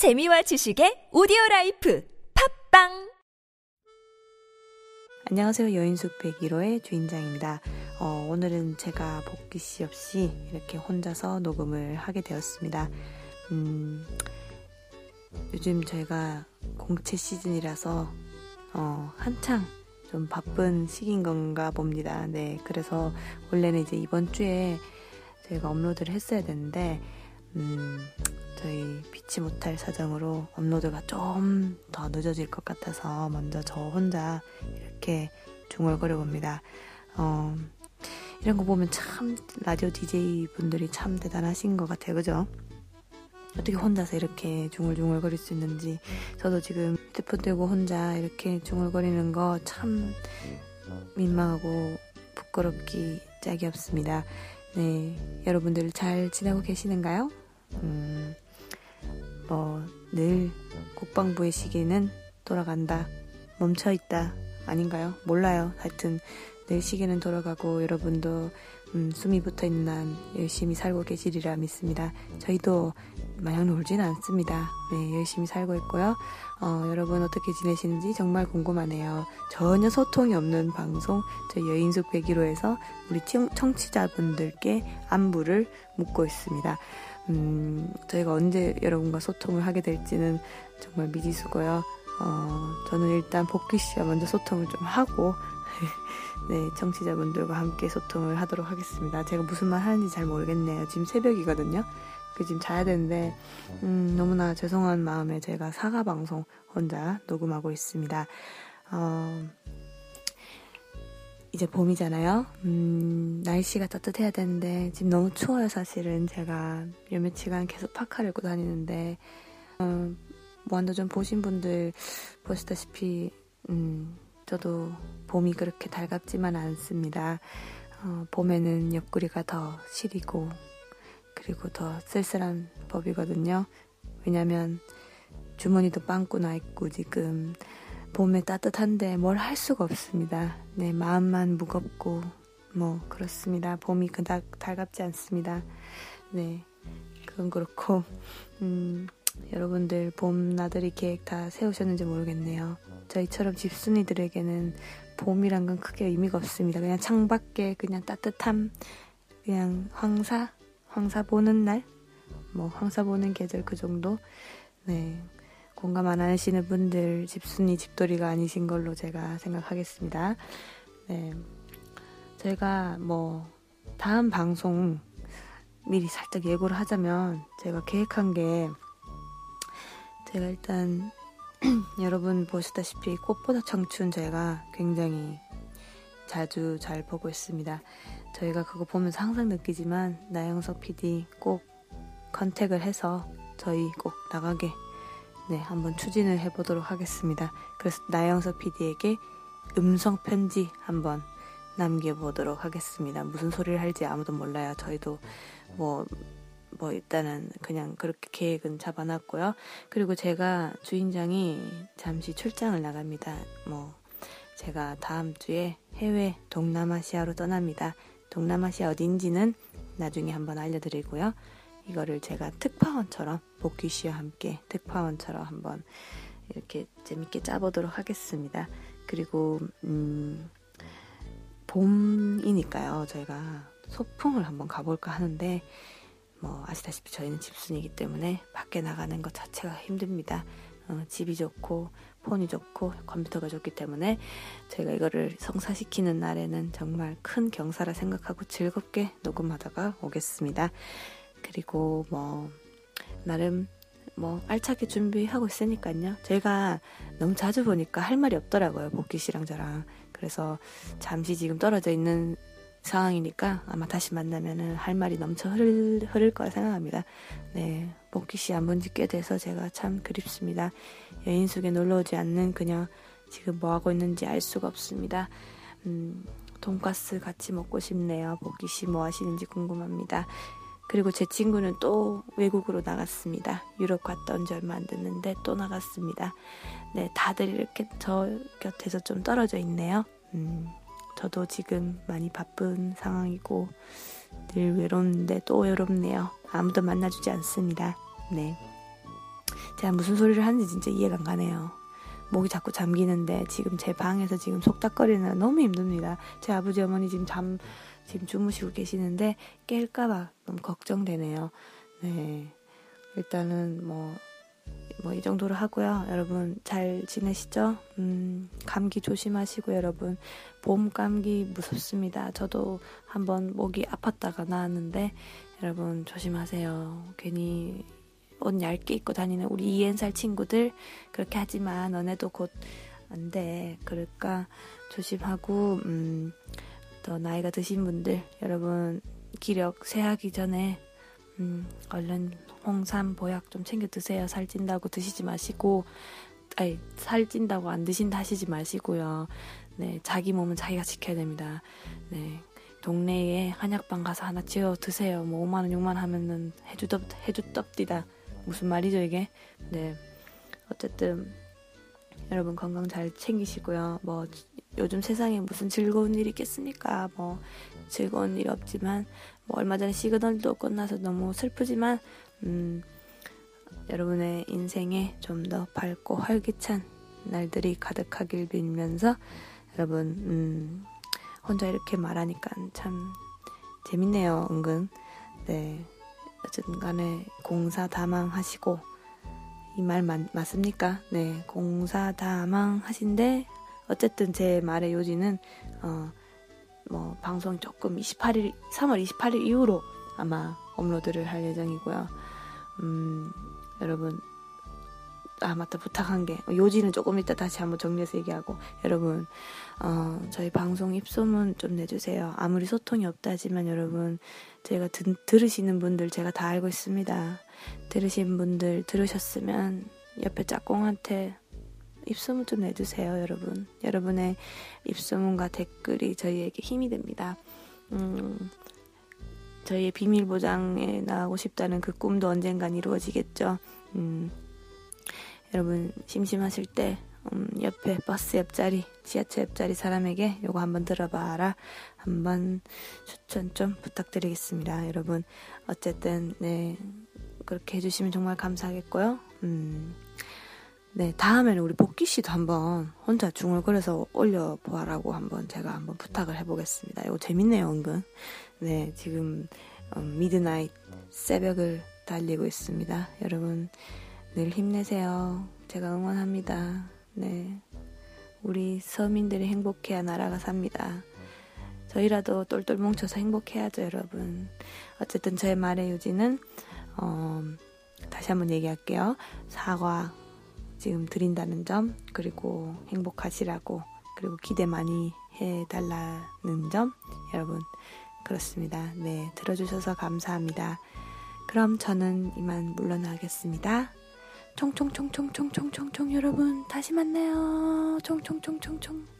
재미와 지식의 오디오 life 팟빵 안녕하세요. 여인숙 101호의 주인장입니다. 어, 오늘은 제가 복귀 씨 없이 이렇게 혼자서 녹음을 하게 되었습니다. 음, 요즘 저희가 공채 시즌이라서 어, 한창 좀 바쁜 시기인 건가 봅니다. 네, 그래서 원래는 이제 이번 주에 저희가 업로드를 했어야 되는데 음, 저희 피치 못할 사정으로 업로드가 좀 더 늦어질 것 같아서 먼저 저 혼자 이렇게 중얼거려 봅니다. 어, 이런 거 보면 참 라디오 DJ 분들이 참 대단하신 것 같아요. 그죠? 어떻게 혼자서 이렇게 중얼중얼거릴 수 있는지 저도 지금 휴대폰 들고 혼자 이렇게 중얼거리는 거 참 민망하고 부끄럽기 짝이 없습니다. 네, 여러분들 잘 지내고 계시는가요? 음, 뭐, 늘 국방부의 시계는 돌아간다. 멈춰 있다. 아닌가요? 몰라요. 하여튼, 늘 시계는 돌아가고 여러분도 음, 숨이 붙어 있는 한 열심히 살고 계시리라 믿습니다. 저희도 마냥 놀지는 않습니다. 네, 열심히 살고 있고요. 어, 여러분 어떻게 지내시는지 정말 궁금하네요. 전혀 소통이 없는 방송, 저희 여인숙 101호에서 우리 청취자분들께 안부를 묻고 있습니다. 음, 저희가 언제 여러분과 소통을 하게 될지는 정말 미지수고요. 어, 저는 일단 복귀 씨와 먼저 소통을 좀 하고, 네, 청취자분들과 함께 소통을 하도록 하겠습니다. 제가 무슨 말 하는지 잘 모르겠네요. 지금 새벽이거든요. 그 지금 자야 되는데, 음, 너무나 죄송한 마음에 제가 사과 방송 혼자 녹음하고 있습니다. 어, 이제 봄이잖아요. 음, 날씨가 따뜻해야 되는데 지금 너무 추워요. 사실은 제가 몇 며칠간 계속 파카를 입고 다니는데 어, 무한도전 보신 분들 보시다시피 음, 저도 봄이 그렇게 달갑지만 않습니다. 어, 봄에는 옆구리가 더 시리고 그리고 더 쓸쓸한 법이거든요. 왜냐면 주머니도 빵꾸 나 있고 지금 봄에 따뜻한데 뭘 할 수가 없습니다. 네, 마음만 무겁고 뭐 그렇습니다. 봄이 그닥 달갑지 않습니다. 네, 그건 그렇고 음, 여러분들 봄 나들이 계획 다 세우셨는지 모르겠네요. 저희처럼 집순이들에게는 봄이란 건 크게 의미가 없습니다. 그냥 창밖에 그냥 따뜻함, 그냥 황사, 황사 보는 날, 뭐 황사 보는 계절 그 정도. 네, 공감 안 하시는 분들 집순이 집돌이가 아니신 걸로 제가 생각하겠습니다. 네. 제가 뭐 다음 방송 미리 살짝 예고를 하자면 제가 계획한 게 제가 일단 여러분 보시다시피 꽃보다 청춘 제가 굉장히 자주 잘 보고 있습니다. 저희가 그거 보면서 항상 느끼지만 나영석 PD 꼭 컨택을 해서 저희 꼭 나가게 네, 한번 추진을 해보도록 하겠습니다. 그래서 나영석 PD에게 음성 편지 한번 남겨보도록 하겠습니다. 무슨 소리를 할지 아무도 몰라요. 저희도 뭐, 뭐 일단은 그냥 그렇게 계획은 잡아놨고요. 그리고 제가 주인장이 잠시 출장을 나갑니다. 뭐, 제가 다음 주에 해외 동남아시아로 떠납니다. 동남아시아 어딘지는 나중에 한번 알려드리고요. 이거를 제가 특파원처럼 복귀 씨와 함께 특파원처럼 한번 이렇게 재밌게 짜보도록 하겠습니다. 그리고 음, 봄이니까요. 저희가 소풍을 한번 가볼까 하는데 뭐 아시다시피 저희는 집순이기 때문에 밖에 나가는 것 자체가 힘듭니다. 어, 집이 좋고 폰이 좋고 컴퓨터가 좋기 때문에 제가 이거를 성사시키는 날에는 정말 큰 경사라 생각하고 즐겁게 녹음하다가 오겠습니다. 그리고 뭐 나름 뭐 알차게 준비하고 있으니까요. 제가 너무 자주 보니까 할 말이 없더라고요. 복귀 씨랑 저랑. 그래서 잠시 지금 떨어져 있는 상황이니까 아마 다시 만나면은 할 말이 넘쳐 흐를, 흐를 거라 생각합니다. 네. 복귀 씨 안 본 지 꽤 돼서 제가 참 그립습니다. 여인 속에 놀러 오지 않는 그냥 지금 뭐 하고 있는지 알 수가 없습니다. 음, 돈가스 같이 먹고 싶네요. 복귀 씨 뭐 하시는지 궁금합니다. 그리고 제 친구는 또 외국으로 나갔습니다. 유럽 온지 얼마 안 됐는데 또 나갔습니다. 네, 다들 이렇게 저 곁에서 좀 떨어져 있네요. 음, 저도 지금 많이 바쁜 상황이고 늘 외롭는데 또 외롭네요. 아무도 만나주지 않습니다. 네. 제가 무슨 소리를 하는지 진짜 이해가 안 가네요. 목이 자꾸 잠기는데 지금 제 방에서 지금 속닥거리는 너무 힘듭니다. 제 아버지 어머니 지금 잠 지금 주무시고 계시는데 깰까봐 너무 걱정되네요. 네. 일단은 뭐, 뭐 이 정도로 하고요. 여러분 잘 지내시죠? 음, 감기 조심하시고 여러분 봄 감기 무섭습니다. 저도 한번 목이 아팠다가 나왔는데 여러분 조심하세요. 괜히 옷 얇게 입고 다니는 우리 이엔살 친구들 그렇게 하지마 너네도 곧 안 돼. 그러니까 조심하고 음, 더 나이가 드신 분들 여러분 기력 세하기 전에 음, 얼른 홍삼 보약 좀 챙겨 드세요. 살찐다고 드시지 마시고 아니 살찐다고 안 드신다 하시지 마시고요. 네 자기 몸은 자기가 지켜야 됩니다. 네 동네에 한약방 가서 하나 지어 드세요. 뭐 5만 원, 6만 원 하면은 해주덥 해주덥디다. 무슨 말이죠 이게? 네. 어쨌든 여러분 건강 잘 챙기시고요. 뭐 요즘 세상에 무슨 즐거운 일이 있겠습니까? 뭐 즐거운 일 없지만 뭐 얼마 전에 시그널도 끝나서 너무 슬프지만 음 여러분의 인생에 좀 더 밝고 활기찬 날들이 가득하길 빌면서 여러분 음 혼자 이렇게 말하니까 참 재밌네요 은근 네 어쨌든 간에 공사다망 하시고 이 말 맞습니까? 네, 공사다망 하신데 어쨌든 제 말의 요지는 어, 뭐 방송 조금 28일 3월 28일 이후로 아마 업로드를 할 예정이고요. 음, 여러분 아 맞다 부탁한 게 요지는 조금 이따 다시 한번 정리해서 얘기하고 여러분 어, 저희 방송 입소문 좀 내주세요. 아무리 소통이 없다지만 여러분 제가 드, 들으시는 분들 제가 다 알고 있습니다. 들으신 분들 들으셨으면 옆에 짝꿍한테 입소문 좀 내주세요, 여러분. 여러분의 입소문과 댓글이 저희에게 힘이 됩니다. 음, 저희의 비밀 보장에 나가고 싶다는 그 꿈도 언젠간 이루어지겠죠. 음, 여러분 심심하실 때 음, 옆에 버스 옆자리, 지하철 옆자리 사람에게 요거 한번 들어봐라. 한번 추천 좀 부탁드리겠습니다. 여러분, 어쨌든, 네, 그렇게 해주시면 정말 감사하겠고요. 음, 네, 다음에는 우리 복귀 씨도 한번 혼자 중얼거려서 올려보아라고 한번 제가 한번 부탁을 해보겠습니다. 이거 재밌네요, 은근. 네, 지금, 음, midnight 새벽을 달리고 있습니다. 여러분, 늘 힘내세요. 제가 응원합니다. 네. 우리 서민들이 행복해야 나라가 삽니다. 저희라도 똘똘 뭉쳐서 행복해야죠, 여러분. 어쨌든 저의 말의 요지는, 어, 다시 한번 얘기할게요. 사과 지금 드린다는 점, 그리고 행복하시라고, 그리고 기대 많이 해달라는 점, 여러분. 그렇습니다. 네. 들어주셔서 감사합니다. 그럼 저는 이만 물러나겠습니다. 총총총총총총총총 여러분 다시 만나요. 총총총총총